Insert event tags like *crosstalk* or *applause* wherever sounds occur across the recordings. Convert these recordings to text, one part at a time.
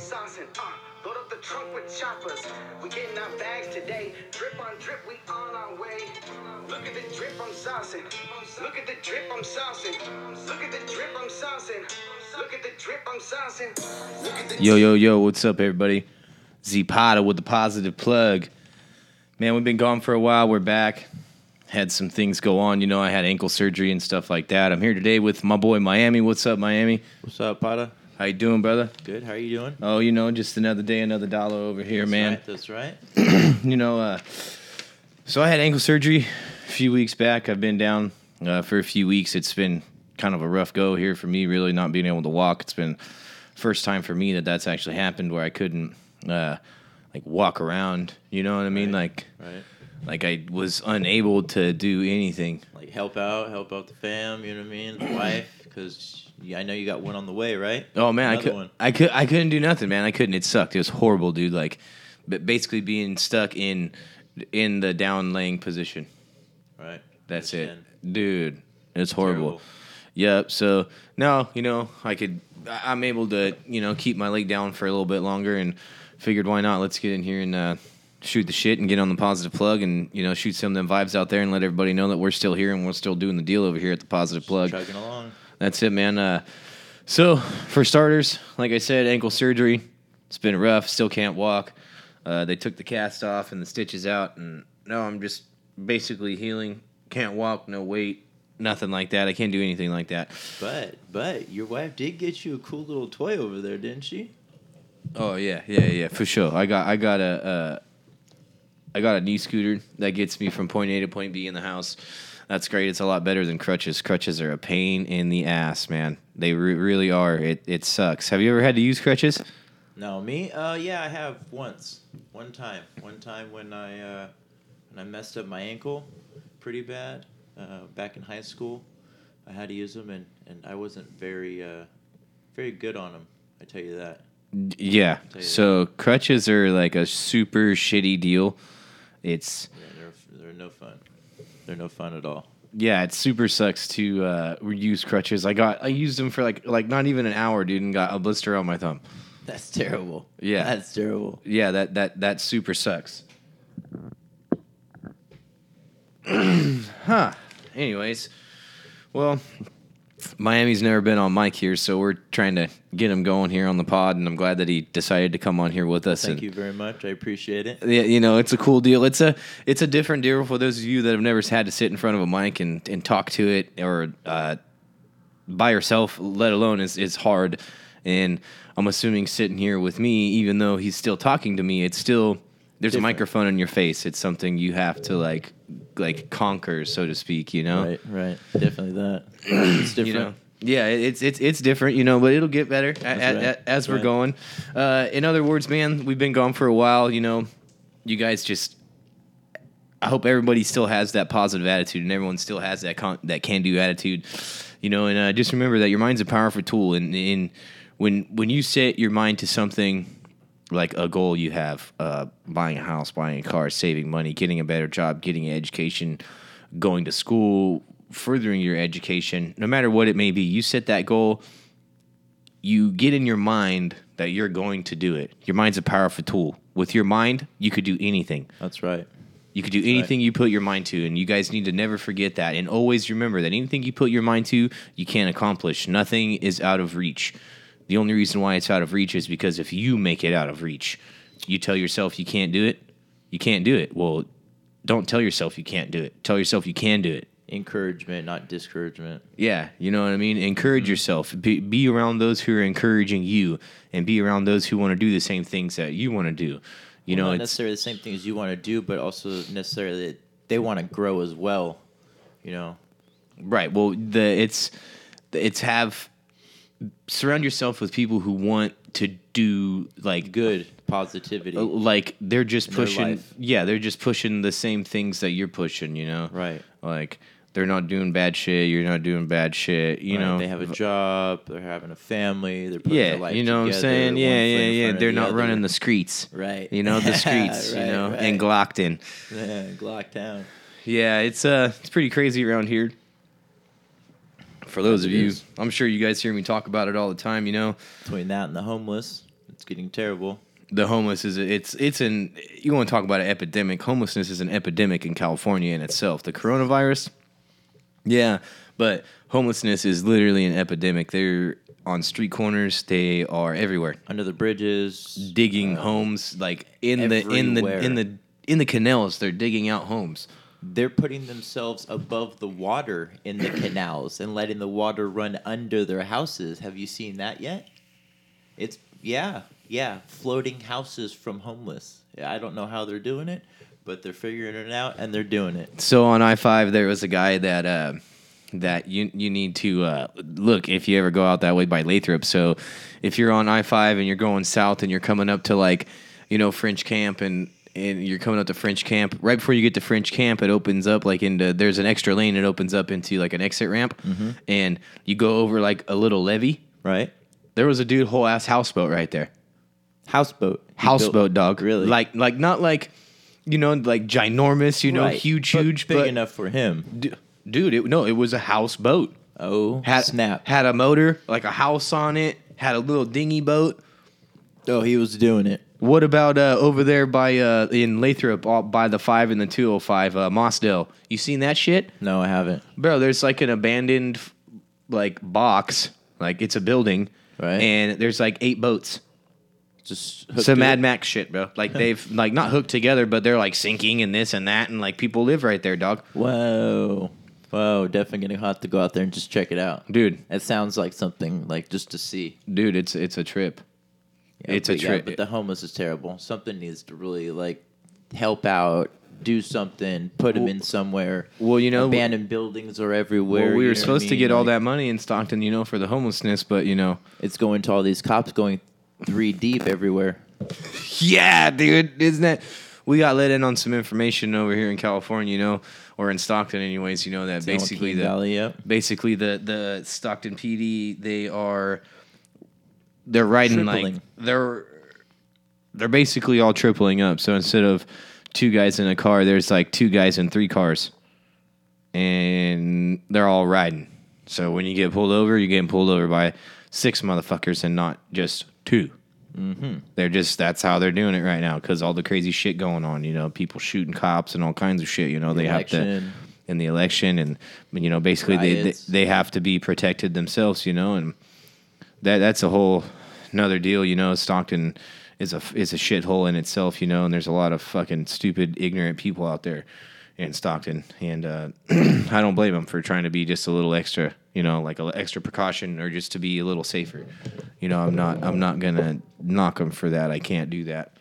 saucing. Uh, load up the trunk with choppers. We getting our bags today. Drip on drip, we on our way. Look at the drip I'm saucing. Look at the drip I'm saucing. Look at the drip I'm saucing. Look at the drip I'm saucing. Look at the Yo, yo, yo, what's up, everybody? Z.Pottah with the positive plug. Man, we've been gone for a while. We're back. Had some things go on. You know, I had ankle surgery and stuff like that. I'm here today with my boy Miami. What's up, Miami? What's up, Pottah? How you doing, brother? Good. How are you doing? Oh, you know, just another day, another dollar over here, That's man. right, that's right. *clears throat* You know, uh, so I had ankle surgery a few weeks back. I've been down uh, for a few weeks. It's been kind of a rough go here for me, really not being able to walk. It's been first time for me that that's actually happened where I couldn't uh, like walk around. You know what I mean? Right. Like, Right. like I was unable to do anything. Like help out, help out the fam. You know what I mean? The wife, because I know you got one on the way, right? Oh man, I could, one. I could, I couldn't do nothing, man. I couldn't. It sucked. It was horrible, dude. Like, but basically being stuck in in the down laying position. Right. That's it, dude. It's horrible. Terrible. Yep. So now you know I could. I'm able to you know keep my leg down for a little bit longer, and figured why not? Let's get in here and uh, shoot the shit and get on the positive plug, and you know shoot some of them vibes out there, and let everybody know that we're still here and we're still doing the deal over here at the positive plug. Chugging along. That's it, man. Uh, so for starters, like I said, ankle surgery. It's been rough. Still can't walk. Uh, they took the cast off and the stitches out, and now I'm just basically healing. Can't walk, no weight, nothing like that. I can't do anything like that. But but your wife did get you a cool little toy over there, didn't she? Oh yeah, yeah, yeah, for sure. I got, I got a, uh, I got a knee scooter that gets me from point A to point B in the house. That's great. It's a lot better than crutches. Crutches are a pain in the ass, man. They re- really are. It it sucks. Have you ever had to use crutches? No, me? Uh, yeah, I have once. One time. One time when I uh, when I messed up my ankle, pretty bad. Uh, back in high school, I had to use them, and, and I wasn't very uh, very good on them. I tell you that. Yeah. You So crutches are like a super shitty deal. It's Yeah, they're they're no fun. They're no fun at all. yeah, it super sucks to uh, use crutches. I got I used them for like like not even an hour, dude, and got a blister on my thumb. That's terrible. Yeah. that's terrible. Yeah, that that that super sucks. *clears throat* huh. Anyways, well, Miami's never been on mic here, so we're trying to get him going here on the pod, and I'm glad that he decided to come on here with us. Thank and- you very much. I appreciate it. Yeah, you know, it's a cool deal. It's a it's a different deal for those of you that have never had to sit in front of a mic and, and talk to it or uh, by yourself, let alone is is hard. And I'm assuming sitting here with me, even though he's still talking to me, it's still there's a microphone in your face. It's something you have to like like conquer, so to speak. You know, Right, right. Definitely that. *clears throat* It's different. you know. Yeah, it's it's it's different, you know, but it'll get better a- a- right. a- as That's we're right. going. Uh, in other words, man, we've been gone for a while. You know, you guys just. I hope everybody still has that positive attitude, and everyone still has that con- that can do attitude. You know, and uh, just remember that your mind's a powerful tool, and in when when you set your mind to something like a goal you have uh, buying a house buying a car saving money getting a better job getting an education going to school furthering your education no matter what it may be you set that goal you get in your mind that you're going to do it your mind's a powerful tool with your mind you could do anything That's right. you could do right. anything you put your mind to, and you guys need to never forget that. And always remember that anything you put your mind to, you can't accomplish. Nothing is out of reach. The only reason why it's out of reach is because if you make it out of reach, you tell yourself you can't do it, you can't do it. Well, don't tell yourself you can't do it. Tell yourself you can do it. Encouragement, not discouragement. Yeah, you know what I mean? Encourage mm-hmm. yourself. Be, be around those who are encouraging you, and be around those who want to do the same things that you want to do. You Well, know, not necessarily the same things you want to do, but also necessarily they want to grow as well. You know, Right. Well, the it's it's have surround yourself with people who want to do like good positivity. uh, like they're just pushing yeah they're just pushing the same things that you're pushing you know Right. like they're not doing bad shit you're not doing bad shit you Right, know they have a job, they're having a family, they're putting yeah their life you know what i'm saying yeah yeah yeah they're the not other. running the streets right. you know the *laughs* streets you Right, know in right. glockton yeah, Glocktown. yeah it's uh it's pretty crazy around here for those of you i'm sure you guys hear me talk about it all the time you know? Between that and the homeless, It's getting terrible. the homeless is it's it's an you want to talk about an epidemic. Homelessness is an epidemic in california in itself. The coronavirus? Yeah but homelessness is literally an epidemic. They're on street corners. They are everywhere. Under the bridges, digging uh, homes like in the in the in the in the canals they're digging out homes they're putting themselves above the water in the canals and letting the water run under their houses. Have you seen that yet? It's yeah, yeah, floating houses from homeless. I don't know how they're doing it, but they're figuring it out and they're doing it. So on I five, there was a guy that uh, that you you need to uh, look if you ever go out that way by Lathrop. So if you're on I five and you're going south and you're coming up to like you know French Camp and and you're coming up to French Camp, right before you get to French Camp, it opens up like into there's an extra lane. It opens up into like an exit ramp, mm-hmm. and you go over like a little levee. Right? There was a dude whole ass houseboat right there. Houseboat. Houseboat built- dog, Really? Like like not like you know like ginormous, you know, Right, huge, but huge, big but enough for him. D- dude, it, no, it was a houseboat. Oh, Had snap! Had a motor, like a house on it. Had a little dinghy boat. oh, he was doing it. What about uh, over there by uh, in Lathrop, uh, by the five and the two hundred five, uh, Mossdale? You seen that shit, No, I haven't. bro? There's like an abandoned like box, like it's a building, Right. And there's like eight boats. Just hooked Some to Mad it. Max shit, bro. *laughs* Like they've like not hooked together, but they're like sinking and this and that, and like people live right there, dog. Whoa, whoa! Definitely gonna have to go out there and just check it out, Dude, It sounds like something like just to see. dude, it's it's a trip. Yeah, It's a but yeah, trip. but the homeless is terrible. Something needs to really like help out, do something, put them in somewhere. Well, you know, abandoned buildings are everywhere. Well, we were what I supposed to mean? get all that money in Stockton, you know, for the homelessness, but you know. It's going to all these cops going three deep everywhere. Yeah, dude, isn't that? We got let in on some information over here in California, you know, or in Stockton, anyways. You know that San basically the Valley, basically the the Stockton PD they are they're riding like Tripling. they're they're basically all tripling up. So instead of two guys in a car, there's like two guys in three cars, and they're all riding. So when you get pulled over, you're getting pulled over by six motherfuckers and not just 2 Mm-hmm. They're just that's how they're doing it right now because all the crazy shit going on. You know, people shooting cops and all kinds of shit. You know, they have to in the election, and you know, basically they, they they have to be protected themselves. You know, and that that's a whole another deal. You know, Stockton is a is a shithole in itself. You know, and there's a lot of fucking stupid, ignorant people out there in Stockton, and uh, *clears throat* I don't blame them for trying to be just a little extra. You know, like a l- extra precaution, or just to be a little safer. You know, I'm not I'm not gonna knock them for that. I can't do that.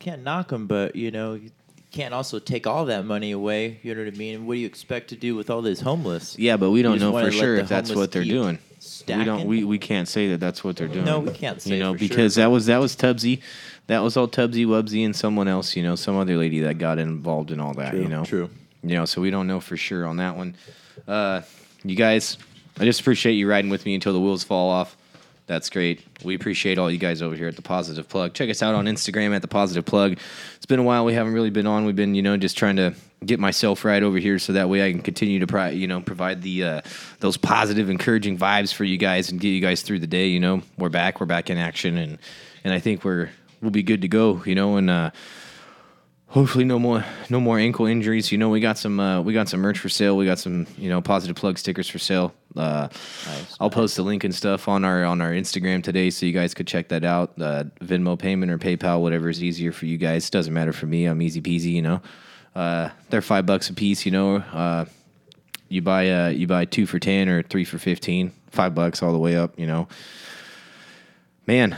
Can't knock them, but you know, you can't also take all that money away. You know what I mean? What do you expect to do with all this homeless? Yeah, but we don't know for sure if that's what they're doing. We don't. We, we can't say that that's what they're doing. No, we can't say You know, sure, because but- that was that was Tubbsy, that was all Tubbsy Wubsy and someone else. You know, some other lady that got involved in all that. you know, true. You know, so we don't know for sure on that one. Uh, you guys, I just appreciate you riding with me until the wheels fall off. That's great. We appreciate all you guys over here at the Positive Plug. Check us out on Instagram at the Positive Plug. It's been a while. We haven't really been on. We've been, you know, just trying to get myself right over here so that way I can continue to, pri- you know, provide the uh, those positive, encouraging vibes for you guys and get you guys through the day. You know, we're back. We're back in action, and and I think we're we'll be good to go. You know, and. uh hopefully no more no more ankle injuries. You know we got some uh, we got some merch for sale. We got some you know positive plug stickers for sale. Uh, Nice, i'll post the link and stuff on our on our instagram today so you guys could check that out. Uh, venmo payment or paypal whatever is easier for you guys. Doesn't matter for me. I'm easy peasy you know. Uh, they're five bucks a piece you know. Uh, you buy uh, you buy two for ten or three for fifteen. Five bucks all the way up you know. Man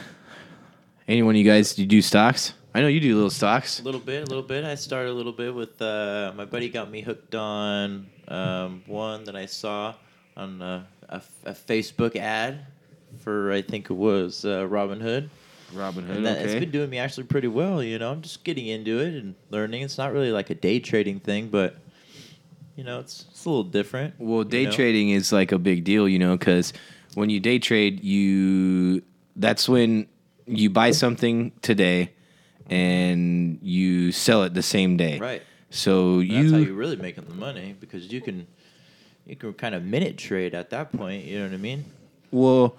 anyone of you guys you do stocks i know you do little stocks A little bit, a little bit. I started a little bit with uh, my buddy got me hooked on um, one that I saw on uh, a, a Facebook ad for I think it was uh, Robinhood. Robin And that, it's been doing me actually pretty well, you know. I'm just getting into it and learning. It's not really like a day trading thing, but you know, it's it's a little different. Well, day you know? trading is like a big deal, you know, because when you day trade, you that's when you buy something today and you sell it the same day. Right. So you, that's how you're really making the money because you can you can kind of minute trade at that point. You know what I mean? well,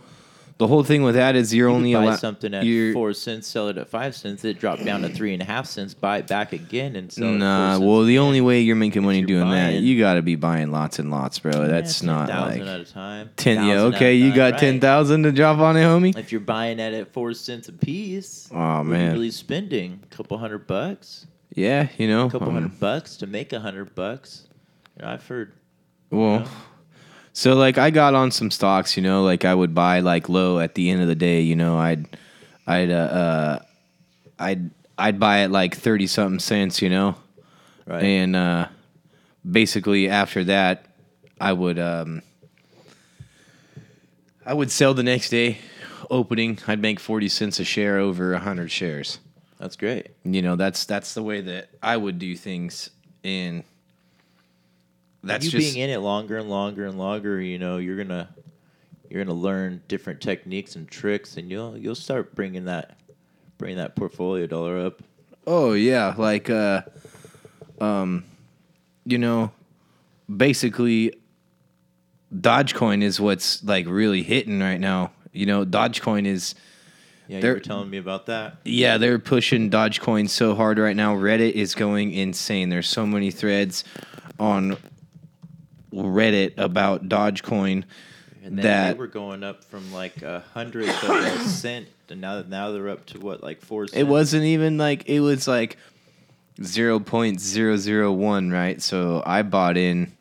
the whole thing with that is you're You only buy something at you're, four cents, sell it at five cents. It dropped down to three and a half cents. Buy it back again and sell it. at Nah, four cents well, the again. only way you're making money you're doing that, buying- you got to be buying lots and lots, bro. Yeah, That's not 10,000 like at a time. ten. Yeah, 1,000 at a okay, you time, got right. ten thousand to drop on it, homie. If you're buying it at four cents a piece, Oh what are you man, really spending a couple hundred bucks, yeah, you know, a couple um, hundred bucks to make a hundred bucks. You know, I've heard. Well. So like I got on some stocks, you know, like I would buy like low at the end of the day, you know, I'd I'd uh, uh I'd I'd buy it like 30 something cents, you know. Right. And uh basically after that I would um I would sell the next day opening. I'd make 40 cents a share over 100 shares. That's great. You know, that's that's the way that I would do things and that's you just being in it longer and longer and longer, you know, you're gonna you're gonna learn different techniques and tricks, and you'll you'll start bringing that bringing that portfolio dollar up. Oh yeah, like uh um you know basically Dogecoin is what's like really hitting right now. You know, Dogecoin is Yeah, They're- you were telling me about that. yeah, they're pushing Dogecoin so hard right now. Reddit is going insane. There's so many threads on Reddit about Dogecoin And then that they were going up from like a hundredth of a cent, and now now they're up to what like four. Cents? it wasn't even like it was like 0.001 right so i bought in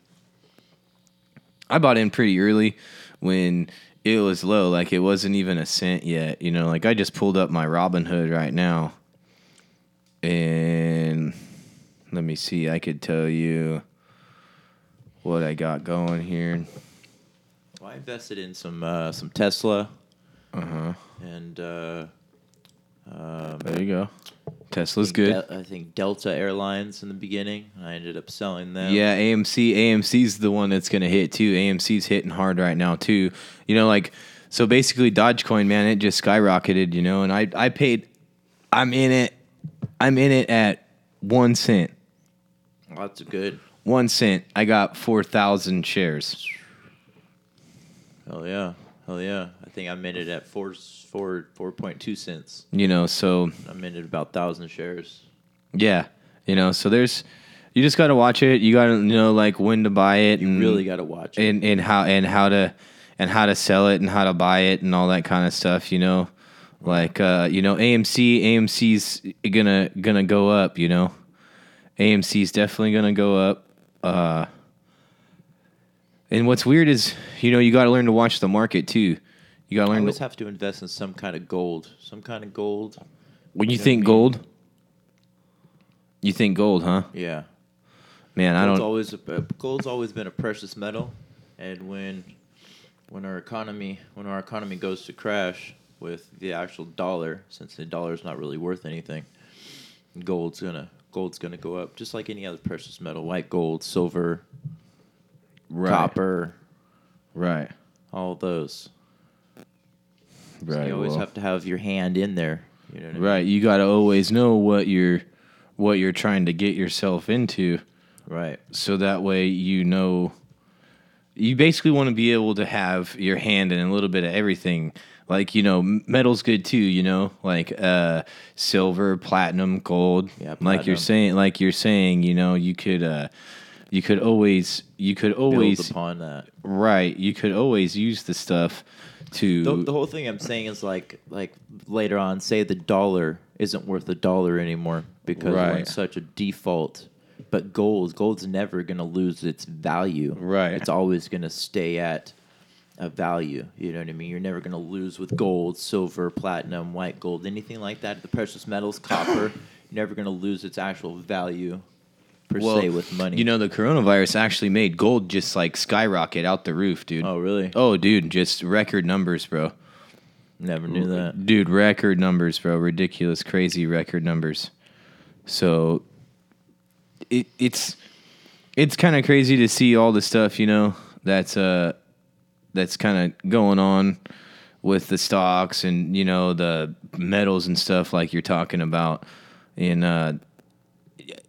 i bought in pretty early when it was low like it wasn't even a cent yet you know like i just pulled up my robinhood right now and let me see i could tell you what i got going here Well, I invested in some uh, some Tesla uh-huh and uh, um, there you go tesla's I good Del- I think Delta Airlines in the beginning. I ended up selling them. Yeah, AMC. AMC's the one that's gonna hit too. AMC's hitting hard right now too. You know, like so basically Dogecoin, man, it just skyrocketed. You know, and I I paid. I'm in it. I'm in it at one cent. lots of good. One cent. I got four thousand shares. Hell yeah, hell yeah. I think I'm in it at four four four point two cents. You know, so I'm in it about thousand shares. yeah, you know, so there's. You just gotta watch it. You gotta know like when to buy it. You and, really got to watch it. and and how and how to and how to sell it and how to buy it and all that kind of stuff you know like uh you know AMC AMC's gonna gonna go up you know AMC's definitely gonna go up uh and what's weird is you know you got to learn to watch the market too you got to I learn always to, have to invest in some kind of gold. Some kind of gold. when you you know think I mean? gold you think gold huh Yeah. man I Gold's don't always a, gold's always been a precious metal, and when when our economy when our economy goes to crash with the actual dollar, since the dollar is not really worth anything, gold's gonna gold's gonna go up just like any other precious metal, white gold, silver, right copper, right all those. So right you always well. have to have your hand in there. You know what I mean? Right, you got to always know what you're what you're trying to get yourself into Right. so that way you know you basically want to be able to have your hand in a little bit of everything. Like, you know, metal's good too, you know, like uh silver, platinum, gold. Yeah, like you're saying like you're saying, you know, you could uh you could always you could always Build upon that. right, you could always use the stuff to The, the whole thing I'm saying is like like later on, say the dollar isn't worth a dollar anymore because we're in such a default. But gold, gold's never gonna lose its value. Right. It's always gonna stay at a value. You know what I mean? You're never gonna lose with gold, silver, platinum, white gold, anything like that. The precious metals, copper, you're *coughs* never gonna lose its actual value per se with money. You know, the coronavirus actually made gold just like skyrocket out the roof, dude. Oh really? Oh, dude, just record numbers, bro. Never knew that. Dude, record numbers, bro. Ridiculous, crazy record numbers. So it, it's it's kind of crazy to see all the stuff, you know, that's uh that's kind of going on with the stocks and you know the metals and stuff like you're talking about and uh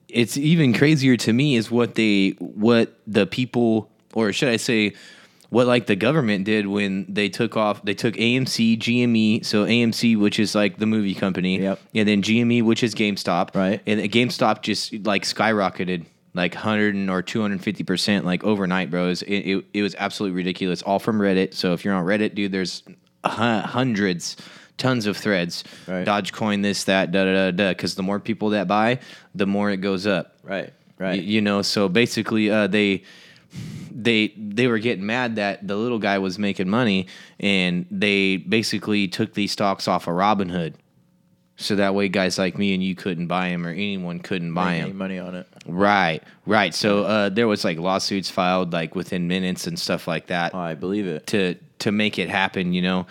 it's even crazier to me is what they what the people or should I say what like the government did when they took off they took AMC, GME, so AMC which is like the movie company, Yep. and then GME which is GameStop, Right. And GameStop just like skyrocketed like 100 and- or 250% like overnight, bros. It, it, it was absolutely ridiculous. All from Reddit. So if you're on Reddit, dude, there's hundreds, tons of threads. Right. Dogecoin this, that, da da da da. Because the more people that buy, the more it goes up. Right. Y- Right. you know, so basically, uh, they they they were getting mad that the little guy was making money, and they basically took these stocks off of Robinhood, so that way guys like me and you couldn't buy them, or anyone couldn't buy Make any them. money on it. Right, right. So uh, there was like lawsuits filed like within minutes and stuff like that Oh, I believe it. to to make it happen. You know,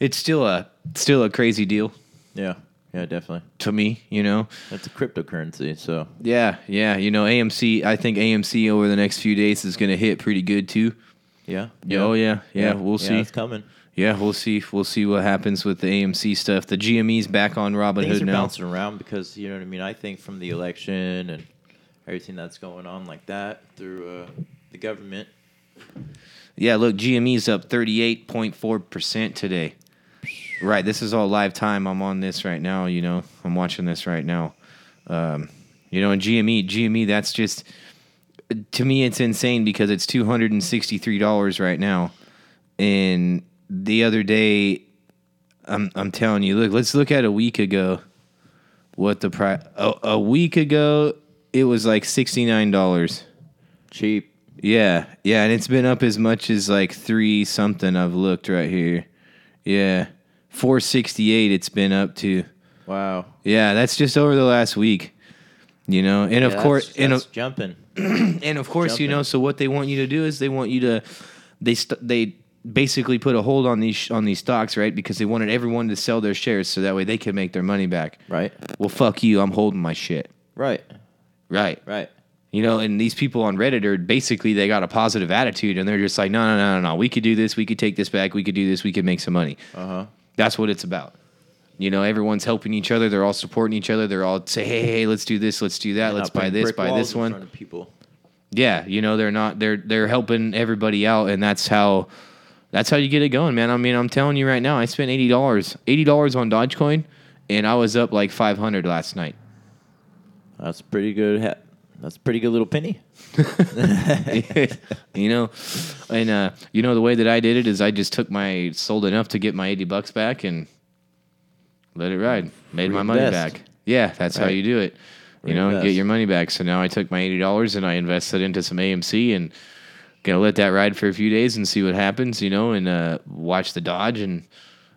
it's still a still a crazy deal Yeah. Yeah, definitely. to me. You know. That's a cryptocurrency, so Yeah, yeah. You know, AMC. I think AMC over the next few days is going to hit pretty good too. yeah. yeah. Oh yeah, yeah. We'll Yeah, see. it's coming. Yeah, we'll see. We'll see what happens with the AMC stuff. The GME's back on Robin Things are now. bouncing around because you know what I mean. I think from the election and everything that's going on like that through uh, the government. Yeah, look, GME's up thirty eight point four percent today. Right, this is all live time. I'm on this right now. You know, I'm watching this right now. Um, you know, and GME, GME, that's just to me, it's insane because it's two hundred and sixty three dollars right now. And the other day, I'm I'm telling you, look, let's look at a week ago. What the price? A, a week ago, it was like sixty nine dollars. Cheap. Yeah, yeah, and it's been up as much as like three something. I've looked right here. Yeah, four sixty eight. It's been up to. Wow. Yeah, that's just over the last week. You know, and of course, that's, and that's jumping. *clears throat* and of course, you know. So what they want you to do is they want you to they st- they basically put a hold on these sh- on these stocks, right? Because they wanted everyone to sell their shares so that way they could make their money back. Right. Well, fuck you. I'm holding my shit. Right. Right. Right. You know, and these people on Reddit are basically they got a positive attitude and they're just like, no, no, no, no, no. We could do this. We could take this back. We could do this. We could make some money. Uh huh. That's what it's about. You know, everyone's helping each other. They're all supporting each other. They're all say, hey, hey, let's do this. Let's do that. let's buy this. Buy this one. people. Yeah, you know, they're not. They're they're helping everybody out, and that's how that's how you get it going, man. I mean, I'm telling you right now, I spent eighty dollars, eighty dollars on Dogecoin, and I was up like five hundred last night. That's pretty good. Ha- that's a pretty good little penny. *laughs* *laughs* you know, and uh, you know the way that I did it is I just took my sold enough to get my eighty bucks back and let it ride. Made my money back. Yeah, that's how you do it. You know, get your money back. So now I took my eighty dollars and I invested into some AMC and gonna let that ride for a few days and see what happens. You know, and uh, watch the Dodge and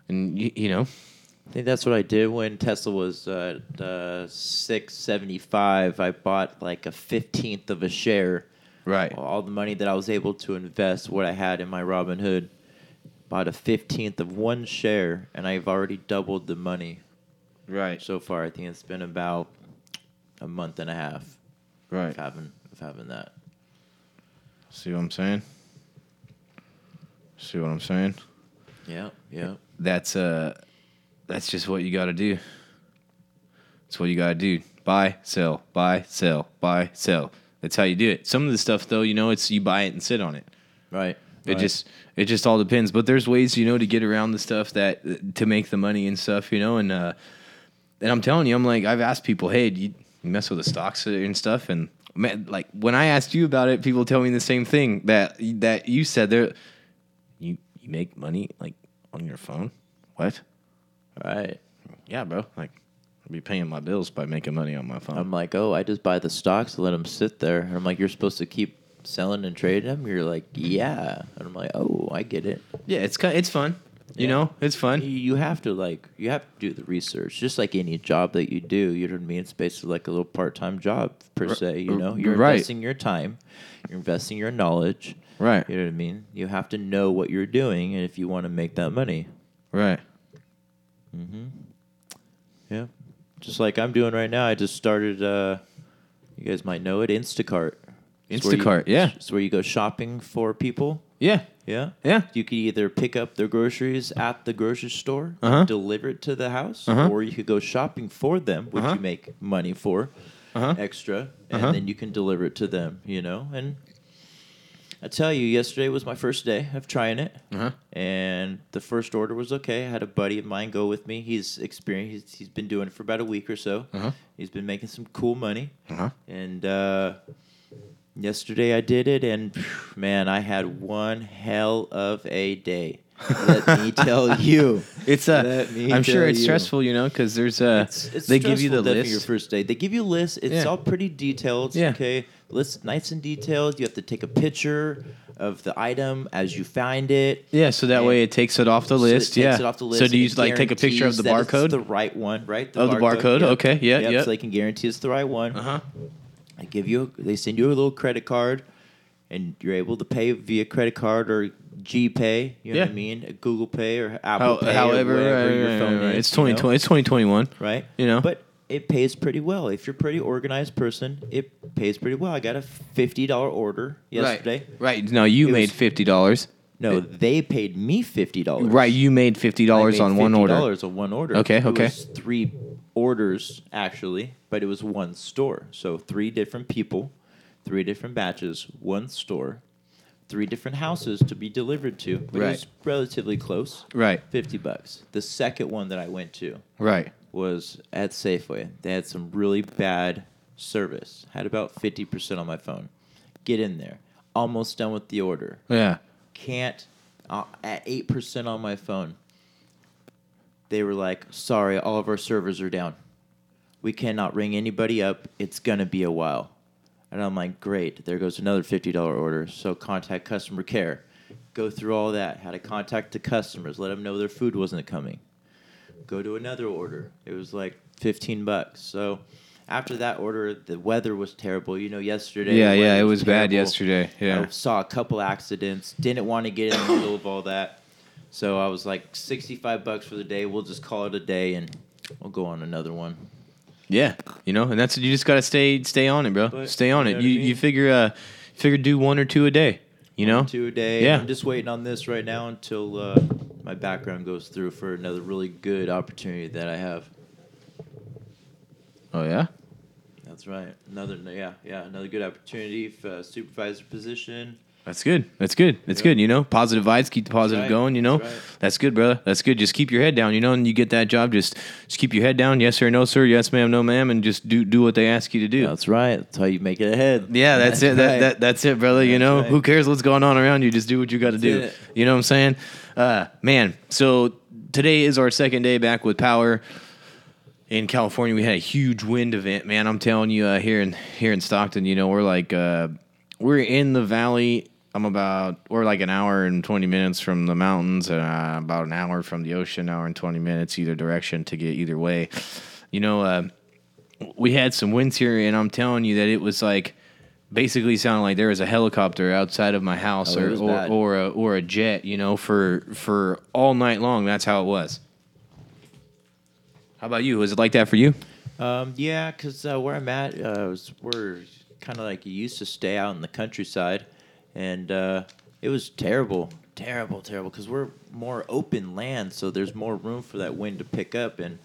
and y- you know, I think that's what I did when Tesla was uh, uh, six seventy five. I bought like a fifteenth of a share. right, All the money that I was able to invest, what I had in my Robinhood, bought a fifteenth of one share, and I've already doubled the money right, so far. I think it's been about a month and a half right. of having of having that. See what I'm saying? See what I'm saying? Yeah, yeah. that's uh that's just what you got to do. That's what you got to do. Buy, sell, buy, sell, buy, sell. That's how you do it. Some of the stuff though, you know, it's you buy it and sit on it. Right. It right. just it just all depends. But there's ways, you know, to get around the stuff that to make the money and stuff, you know, and uh and I'm telling you, I'm like I've asked people, "Hey, do you, you mess with the stocks and stuff?" And man, like when I asked you about it, people tell me the same thing that that you said. There, you you make money like on your phone. What? right. Yeah, bro. Like, I'll be paying my bills by making money on my phone. I'm like, oh, I just buy the stocks and let them sit there. And I'm like, you're supposed to keep selling and trading them. You're like, yeah. And I'm like, oh, I get it. yeah, it's it's fun. You Yeah. know, it's fun. you have to like, you have to do the research, just like any job that you do. You know what I mean? It's basically like a little part-time job per se. You know, you're right. investing your time, you're investing your knowledge. Right. You know what I mean? You have to know what you're doing, and if you want to make that money, Right. Mm-hmm. Yeah. Just like I'm doing right now, I just started. uh You guys might know it, Instacart. It's you- Instacart, yeah. It's where you go shopping for people. Yeah. Yeah. Yeah. You could either pick up their groceries at the grocery store, Uh-huh. deliver it to the house, Uh-huh. or you could go shopping for them, which Uh-huh. you make money for Uh-huh. extra, and Uh-huh. then you can deliver it to them. You know, and I tell you, yesterday was my first day of trying it, Uh-huh. and the first order was okay. I had a buddy of mine go with me. He's experienced. He's, he's been doing it for about a week or so. Uh-huh. He's been making some cool money, Uh-huh. and uh, yesterday I did it, and man, I had one hell of a day. *laughs* Let me tell you. It's me I'm sure it's you. stressful, you know, because there's a. It's, it's they give you the list. your first day. They give you a list. It's Yeah. all pretty detailed. Yeah. Okay. List nice and detailed. You have to take a picture of the item as you find it. yeah, so that And way it takes it off the So list. takes yeah. off the list so do you like take a picture of the barcode? the right one, right? Oh, the barcode? Yep. Okay, yeah, Yep, yeah. So they can guarantee it's the right one. uh huh. They give you, a, they send you a little credit card, and you're able to pay via credit card or GPay. You know what I mean? Google Pay or How, Apple Pay. however, or right, your phone right, right. is. it's know? 2020. It's 2021. right? You know? but it pays pretty well. If you're a pretty organized person, it pays pretty well. I got a fifty dollar order yesterday. Right. Right. No, you It made was- fifty dollars. No, they paid me fifty dollars. Right. You made fifty dollars on one order. Dollars on one order. Okay, okay. three orders actually, but it was one store. So three different people, three different batches, one store, three different houses to be delivered to. But it was relatively close. Right. Fifty bucks. The second one that I went to. Right. was at Safeway. They had some really bad service. Had about 50% on my phone. Get in there. Almost done with the order. Yeah. Can't, uh, at 8% on my phone. They were like, sorry, all of our servers are down. We cannot ring anybody up. It's going to be a while. And I'm like, great. There goes another $50 order. So contact customer care. Go through all that. Had to contact the customers, let them know their food wasn't coming go to another order. It was like 15 bucks. So after that order, the weather was terrible. You know, yesterday. Yeah. Yeah. It was bad yesterday. Yeah. I saw a couple accidents. Didn't want to get in the middle of all that. So I was like, 65 bucks for the day. We'll just call it a day and we'll go on another one. Yeah, you know, and that's you just gotta stay stay on it, bro. But, stay on you it. You I mean? you figure uh figure do one or two a day. You know. Two a day. Yeah. I'm just waiting on this right now until uh, my background goes through for another really good opportunity that I have. Oh yeah. That's right. Another, yeah, yeah, another good opportunity for supervisor position. That's good. That's good. That's Yeah. good. You know, positive vibes, keep the positive right. going. You know, That's right. that's good, brother. That's good. Just keep your head down. You know, and you get that job. Just just keep your head down. Yes sir, no sir. Yes ma'am, no ma'am, and just do do what they ask you to do. That's right. That's how you make it ahead. Yeah, that's, it. That, right. that that's it, brother. you know, who cares what's going on around you? Just do what you got to do. it. You know what I'm saying? Uh, man, so today is our second day back with power in California. We had a huge wind event, man. I'm telling you, uh, here in here in Stockton, you know, we're like uh, we're in the valley. I'm about we're like an hour and 20 minutes from the mountains, and uh, about an hour from the ocean, hour and 20 minutes either direction to get either way. You know, uh, we had some winds here, and I'm telling you that it was like basically sounded like there was a helicopter outside of my house Oh, or or, or a or a jet, you know, for for all night long. That's how it was. How about you? Was it like that for you? Um, yeah, because uh, where I'm at, uh, was, we're kind of like you used to stay out in the countryside, and uh, it was terrible, terrible, terrible. Because we're more open land, so there's more room for that wind to pick up. And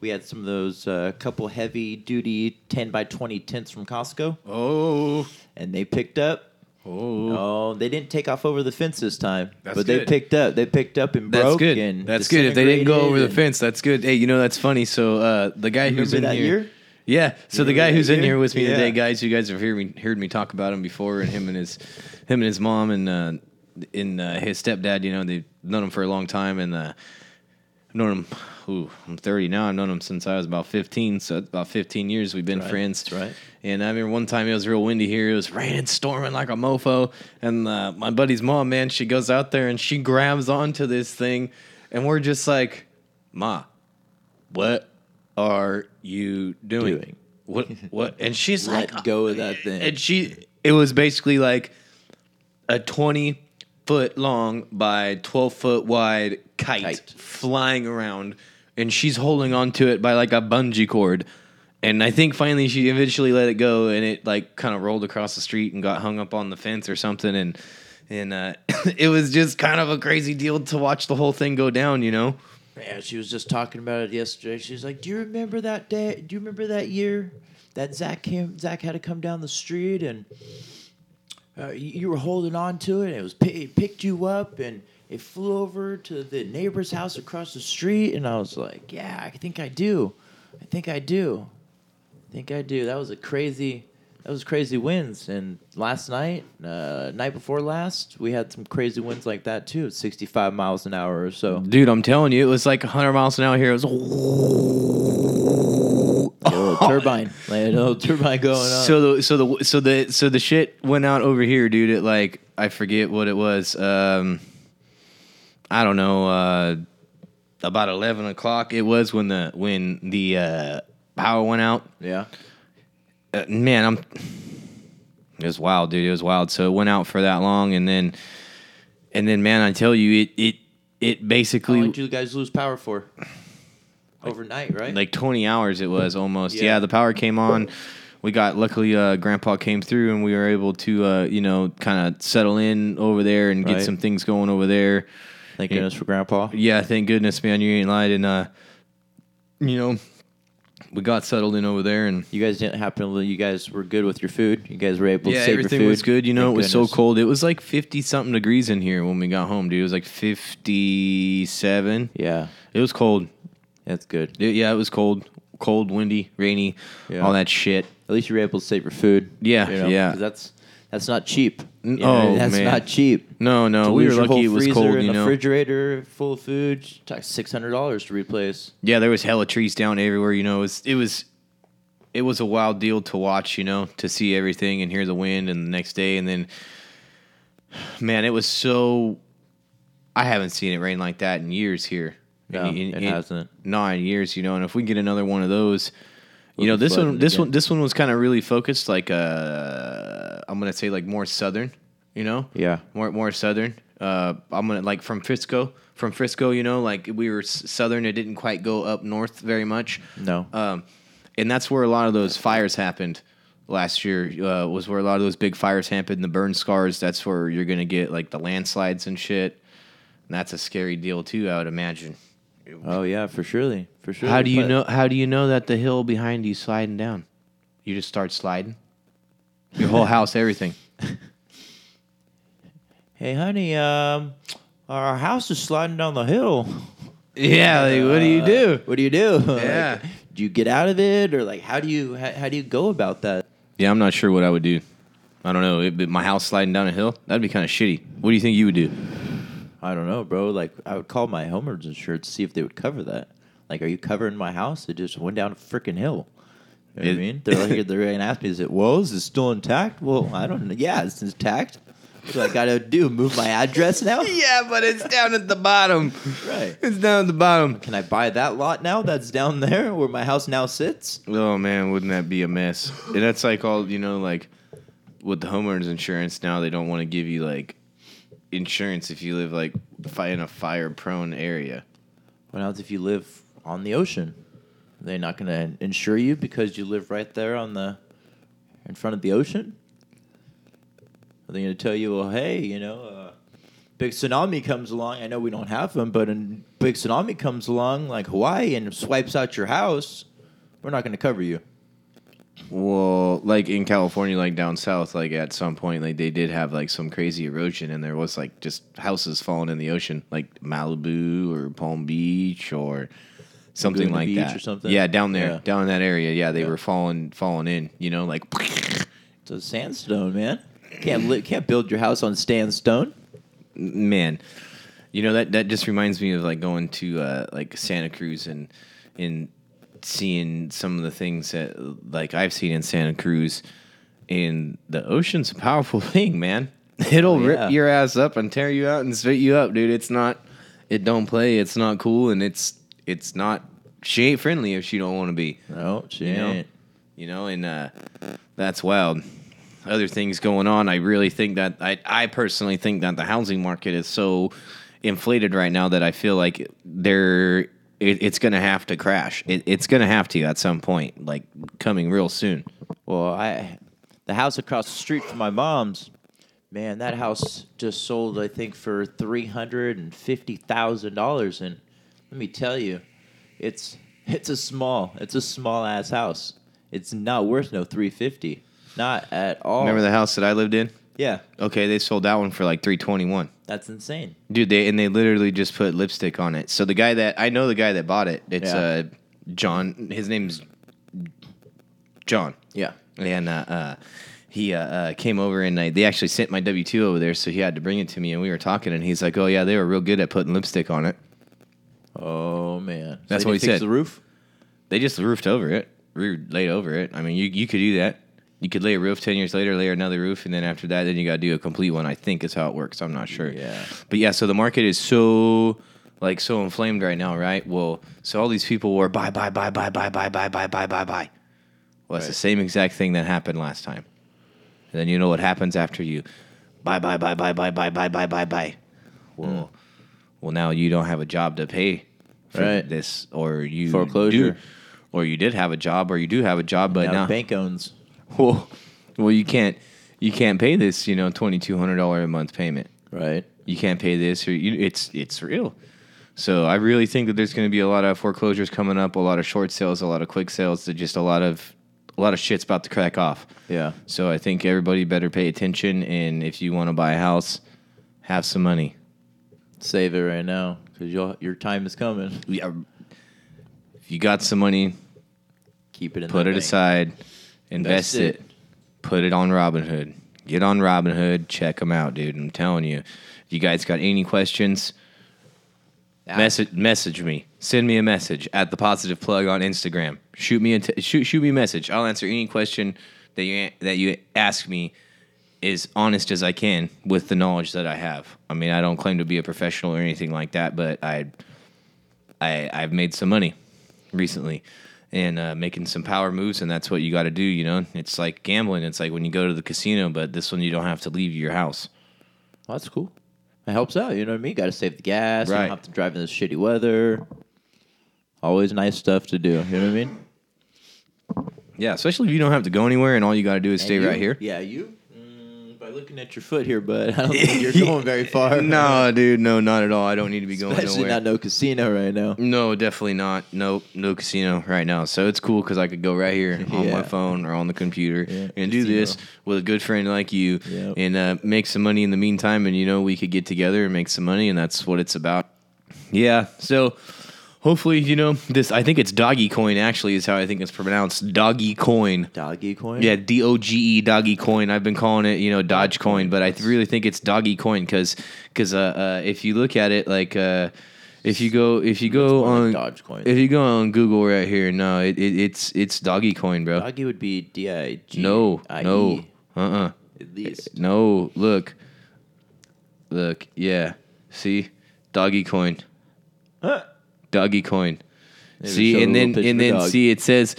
we had some of those uh, couple heavy duty 10 by 20 tents from Costco, Oh, and they picked up. oh, Oh, they didn't take off over the fence this time, That's but they picked up. They picked up and broke. that's good. And That's good. If they didn't go over the fence, that's good. Hey, you know that's funny. So uh, the guy who's in that here, year? yeah. So the guy who's in here with me Yeah. today, guys, you guys have heard me heard me talk about him before, and him and his him and his mom and uh, in uh, his stepdad. You know, they've known him for a long time, and uh, I've known him. Ooh, I'm 30 now. I've known him since I was about 15. So about 15 years we've been Right, friends. that's right. And I remember one time it was real windy here. It was raining, storming like a mofo. And uh, my buddy's mom, man, she goes out there and she grabs onto this thing, and we're just like, "Ma, what are you doing? Doing. What? What?" And she's Let like, go of that thing. And she, it was basically like a 20 foot long by 12 foot wide kite, Kite. flying around and she's holding on to it by like a bungee cord and i think finally she eventually let it go and it like kind of rolled across the street and got hung up on the fence or something and and uh, *laughs* it was just kind of a crazy deal to watch the whole thing go down you know Yeah, she was just talking about it yesterday. She's like, "Do you remember that day? Do you remember that year that Zach came? Zach had to come down the street and uh, you, were holding on to it. It was it picked you up and it flew over to the neighbor's house across the street. And I was like, yeah, I think I do. I think I do. I think I do. That was a crazy. That was crazy wins. And last night, uh, night before last, we had some crazy winds like that too. 65 miles an hour or so. Dude, I'm telling you, it was like 100 miles an hour here. It was turbine, *laughs* like a little turbine going on. so the so the so the so the shit went out over here, dude. At like I forget what it was. Um, I don't know. Uh, about 11 o'clock it was when the when the uh, power went out. yeah. uh, man, I'm. It was wild, dude. It was wild. So it went out for that long, and then, and then, man, I tell you, it it it How basically long did you guys lose power for? Overnight, right? like 20 hours. It was almost. Yeah. Yeah, the power came on. We got luckily, uh, Grandpa came through, and we were able to, uh, you know, kind of settle in over there and get Right. some things going over there. Thank Yeah. goodness for Grandpa. Yeah, thank goodness, man. You ain't lied, and uh, you know, we got settled in over there, and You guys didn't happen. You guys were good with your food. You guys were able yeah, to save everything your food. was good. You know, Thank it was goodness. so cold. It was like fifty something degrees in here when we got home, dude. It was like fifty seven. Yeah, It was cold. That's good. Yeah, it was cold, cold, windy, rainy, Yeah. all that shit. At least you were able to save your food. Yeah, you know, yeah. That's that's not cheap. N- oh, that's man. not cheap. No, no, To we were lucky. It was cold. and You know. refrigerator full of food. Six hundred dollars to replace. Yeah, there was hella trees down everywhere. You know, it was it was it was a wild deal to watch. You know, to see everything and hear the wind, and the next day, and then, *sighs* man, it was so. I haven't seen it rain like that in years here. No, In- in- it hasn't. In years, you know. And if we get another one of those, you know, this one, this again. one, this one was kind of really focused, like uh, I'm gonna say like more southern. You know, Yeah. more more southern. Uh, I'm gonna like from Frisco, from Frisco. You know, like we were southern. It didn't quite go up north very much. No. Um, and that's where a lot of those fires happened last year. Uh, was where a lot of those big fires happened. The burn scars. That's where you're gonna get like the landslides and shit. And that's a scary deal too. I would imagine. Oh yeah, for surely, for sure. How do you But- know? How do you know that the hill behind you sliding down? You just start sliding. Your whole house, everything. *laughs* Hey, honey, um, our house is sliding down the hill. *laughs* Yeah. Like, what do you do? What do you do? *laughs* Yeah. Like, do you get out of it, or like how do you how, how do you go about that? Yeah, I'm not sure what I would do. I don't know. It, but my house sliding down a hill, that'd be kind of shitty. What do you think you would do? I don't know, bro. Like I would call my homeowners insurance to see if they would cover that. Like, are you covering my house? It just went down a freaking hill. You know what I mean? They're like, *laughs* they're gonna ask me, is it well? Is it still intact? Well, I don't know. Yeah, it's intact. So I gotta do? Move my address now? *laughs* Yeah, but it's down at the bottom. Right. It's down at the bottom. Can I buy that lot now? That's down there where my house now sits. Oh man, wouldn't that be a mess? And that's like all you know, like with the homeowners insurance now, they don't want to give you like insurance if you live like in a fire prone area. What else if you live on the ocean? They're not gonna insure you because you live right there on the in front of the ocean. Are they gonna tell you, well, hey, you know, uh, big tsunami comes along. I know we don't have them, but a big tsunami comes along, like Hawaii, and swipes out your house. We're not gonna cover you. Well, like in California, like down south, like at some point, like they did have like some crazy erosion, and there was like just houses falling in the ocean, like Malibu or Palm Beach or something Laguna like Beach that. or something? Yeah, down there, Yeah. down in that area. Yeah, they Yeah. were falling, falling in. You know, like It's a sandstone, man. Can't li- can't build your house on sandstone. man, you know that that just reminds me of like going to uh, like Santa Cruz and and seeing some of the things that like I've seen in Santa Cruz. And the ocean's a powerful *laughs* thing, man. It'll Oh, yeah. rip your ass up and tear you out and spit you up, dude. It's not. It don't play. It's not cool, and it's it's not. She ain't friendly if she don't want to be. No, she You know? ain't. you know, and uh, that's wild. Other things going on. I really think that I, I personally think that the housing market is so inflated right now that I feel like there it, it's going to have to crash. It, it's going to have to at some point, like coming real soon. Well, I the house across the street from my mom's, man, that house just sold I think for three hundred and fifty thousand dollars, and let me tell you, it's it's a small it's a small ass house. It's not worth no three fifty, not at all. Remember the house that I lived in? Yeah, Okay, they sold that one for like three twenty one. That's insane. Dude, they and they literally just put lipstick on it. So the guy that I know the guy that bought it, it's Yeah. uh John. His name's John. Yeah. And uh, uh, he uh, uh, came over and I, they actually sent my W two over there, so he had to bring it to me. And we were talking, and he's like, "Oh yeah, they were real good at putting lipstick on it. Oh man, That's So what he said. The roof. They just roofed over it, laid over it. I mean, you you could do that. You could lay a roof ten years later, lay another roof, and then after that, then you got to do a complete one. I think is how it works. I'm not sure. Yeah. But yeah, so the market is so like so inflamed right now, right? Well, so all these people were buy, buy, buy, buy, buy, buy, buy, buy, buy, buy, buy. Well, it's the same exact thing that happened last time. And then you know what happens after you buy, buy, buy, buy, buy, buy, buy, buy, buy, buy. Well, well, now you don't have a job to pay for Right. this, or you Foreclosure. do, or you did have a job, or you do have a job, but now, now, bank owns. *laughs* well, well, you can't, you can't pay this, you know, twenty two hundred dollar a month payment Right. you can't pay this or you, it's it's real. So I really think that there's going to be a lot of foreclosures coming up, a lot of short sales, a lot of quick sales, that just a lot of a lot of shit's about to crack off. Yeah. So I think everybody better pay attention and if you want to buy a house, have some money. Save it right now because your your time is coming. Yeah. If you got some money, Keep it in. put it bank. aside, invest, it. it. put it on Robinhood. Get on Robinhood, check them out, dude. I'm telling you. If you guys got any questions, Ah, message message me. Send me a message at the positive plug on Instagram. Shoot me a t- shoot shoot me a message. I'll answer any question that you that you ask me as honest as I can with the knowledge that I have. I mean, I don't claim to be a professional or anything like that, but I I I've made some money recently and uh, making some power moves, and that's what you got to do. You know, it's like gambling. It's like when you go to the casino, but this one you don't have to leave your house. Well, that's cool. It helps out. You know what I mean? Got to save the gas. You Right. don't have to drive in this shitty weather. Always nice stuff to do. You know what I mean? Yeah, especially if you don't have to go anywhere and all you got to do is stay you? right here. Yeah, you. Looking at your foot here, bud, I don't think you're *laughs* going very far. *laughs* no, dude, no, not at all. I don't need to be going especially nowhere. not no casino right now. no, definitely not. Nope, no casino right now. So it's cool because I could go right here *laughs* on my phone or on the computer Yeah, and do this with a good friend like you Yep. and uh, make some money in the meantime. And you know, we could get together and make some money, and that's what it's about. Yeah. So hopefully, you know, this. I think it's Doggy Coin. Actually, is how I think it's pronounced. Doggy Coin. Doggy coin. Yeah, D O G E Doggy Coin. I've been calling it, you know, Dodge Coin, but I really think it's Doggy Coin because because uh, uh, if you look at it, like uh, if you go if you go on like Dogecoin. if you go on Google right here, no, it, it it's it's Doggy Coin, bro. Doggy would be D I G. no, I no, uh, uh At least. no. Look, look, yeah. See, Doggy Coin, Huh. Doggy Coin. Maybe See, and then and then dog. see it says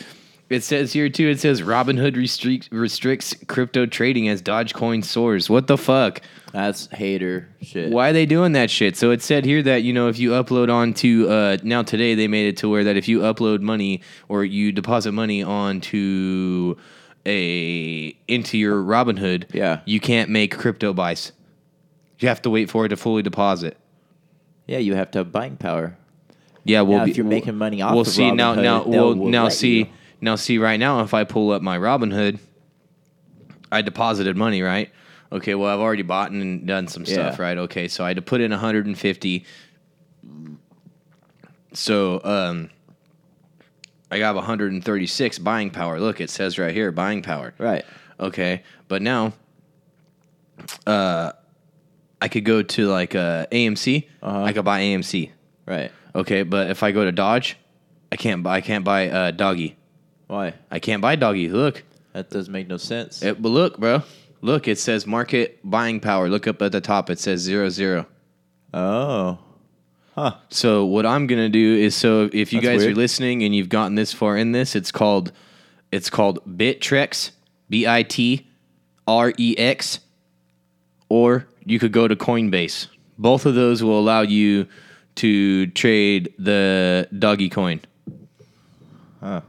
it says here too. It says Robinhood restrict, restricts crypto trading as Dogecoin soars. What the fuck? That's hater shit. Why are they doing that shit? So it said here that you know if you upload onto uh, now today they made it to where that if you upload money or you deposit money onto a into your Robinhood, Yeah. you can't make crypto buys. You have to wait for it to fully deposit. Yeah, you have to have buying power. Yeah, well, Now, be- if you're making money off we'll of see now. Now, well, now see, you. now see. Right now, if I pull up my Robinhood, I deposited money, right? Okay, well, I've already bought and done some stuff, Yeah. right? Okay, so I had to put in 150. So, um, I got 136 buying power. Look, it says right here, buying power. Right. Okay, but now, uh, I could go to like uh, AMC. Uh-huh. I could buy AMC. Right. Okay, but if I go to Dodge, I can't buy. I can't buy uh, doggy. Why? I can't buy doggy. Look, That doesn't make no sense. it, but look, bro. Look, it says market buying power. Look up at the top. It says zero zero. Oh. Huh. So what I'm gonna do is so if you That's guys are listening and you've gotten this far in this, it's called it's called Bittrex, B I T R E X, or you could go to Coinbase. Both of those will allow you to trade the doggy coin. Huh.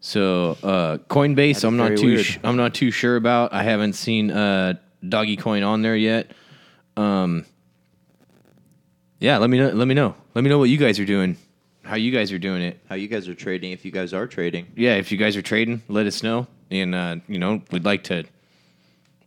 So uh, Coinbase, That's I'm not too weird. sh- I'm not too sure about. I haven't seen uh, Doggy Coin on there yet. Um, yeah, let me know. Let me know. Let me know what you guys are doing. How you guys are doing it. How you guys are trading? If you guys are trading, Yeah, if you guys are trading, let us know. And uh, you know, we'd like to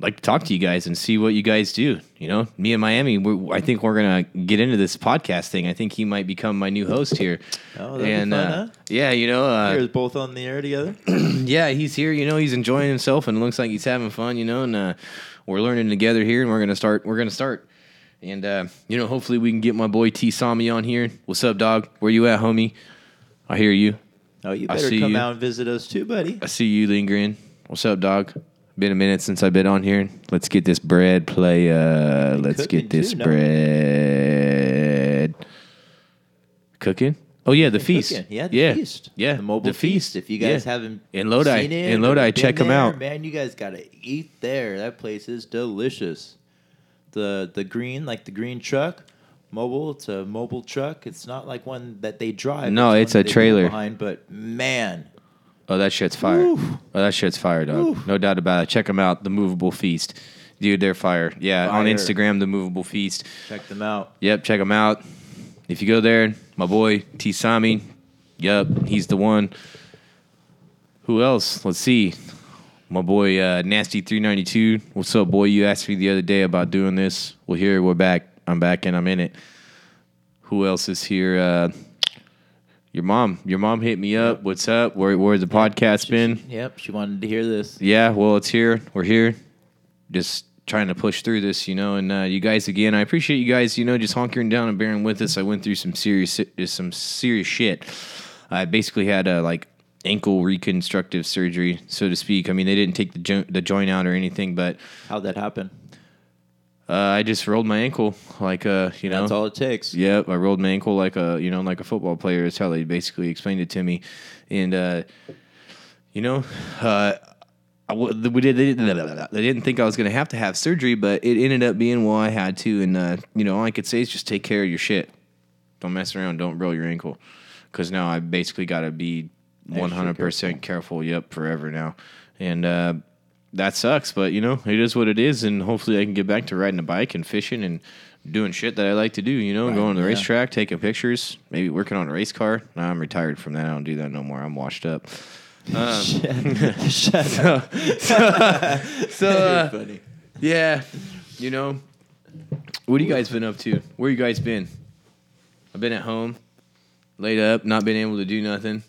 like to talk to you guys and see what you guys do. You know, me and Miami, we're, I think we're gonna get into this podcast thing. I think he might become my new host here. Oh, that'd be fun, uh, huh? yeah, you know, uh, You're both on the air together. *clears throat* yeah, he's here. You know, he's enjoying himself and it looks like he's having fun. You know, and uh, we're learning together here, and we're gonna start. We're gonna start. And uh, you know, hopefully we can get my boy T Sami on here. What's up, dog? Where you at, homie? I hear you. Oh, you better come you. out and visit us too, buddy. I see you lingering. What's up, dog? Been a minute since I've been on here. Let's get this bread play. Uh, let's get this too, no? bread. Cooking? Oh yeah, the feast. Cooking. Yeah, the yeah, feast. yeah, the mobile feast. If you guys Yeah. haven't in Lodi, seen it in Lodi, been check them out. man. You guys gotta eat there. That place is delicious. The the green, like the green truck, mobile. It's a mobile truck. It's not like one that they drive. No, it's one a that they go trailer. behind. But man, Oh, that shit's fire. Oof. Oh, that shit's fire, dog. Oof. No doubt about it. Check them out. The Movable Feast, dude. They're fire. Yeah, on Instagram, the Movable Feast. check them out. Yep, check them out. If you go there, my boy T Sami. Yep, he's the one. Who else? Let's see. My boy uh, Nasty three ninety two. What's up, boy? You asked me the other day about doing this. Well, here we're back. I'm back and I'm in it. Who else is here? Uh, your mom. Your mom hit me up. What's up? Where where's the podcast been? Yep, she wanted to hear this. Yeah, well, it's here. We're here. Just trying to push through this, you know. And uh, you guys, again, I appreciate you guys, you know, just hunkering down and bearing with us. I went through some serious, some serious shit. I basically had a like ankle reconstructive surgery, so to speak. I mean, they didn't take the jo- the joint out or anything, but How'd that happen? Uh, I just rolled my ankle like uh, you know. That's all it takes. Yep, I rolled my ankle like a you know like a football player. Is how they basically explained it to me, and uh, you know, uh, I we did they didn't, they didn't think I was gonna have to have surgery, but it ended up being well I had to, and uh, you know all I could say is just take care of your shit. Don't mess around. Don't roll your ankle, because now I basically got to be one hundred percent careful. Yep, forever now, and. Uh that sucks, but you know, it is what it is, and hopefully I can get back to riding a bike and fishing and doing shit that I like to do, you know, Right, going to the yeah. racetrack, taking pictures, maybe working on a race car. Nah, I'm retired from that. I don't do that no more. I'm washed up. *laughs* Um, Shut *laughs* up. so, *laughs* uh, funny. yeah, you know, what have you guys been up to? Where you guys been? I've been at home, laid up, not been able to do nothing.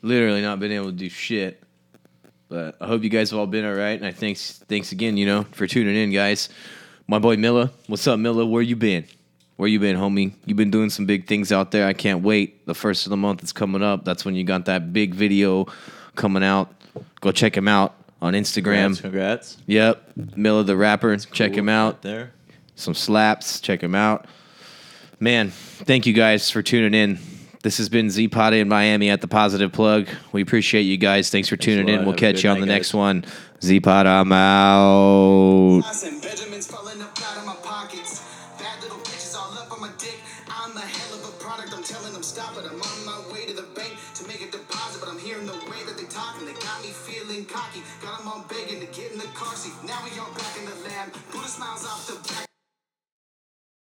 Literally not been able to do shit. But I hope you guys have all been all right. And I thanks thanks again, you know, for tuning in, guys. My boy Milla, what's up, Milla? Where you been? Where you been, homie? You've been doing some big things out there. I can't wait. The first of the month is coming up. That's when you got that big video coming out. Go check him out on Instagram. Congrats. congrats. Yep, Milla the rapper. Check him out Right there. some slaps. Check him out. Man, thank you guys for tuning in. This has been Z.Pottah in Miami at the Positive Plug. We appreciate you guys. Thanks for tuning in. We'll Have catch you on night, the next one. Z.Pottah, I'm out. And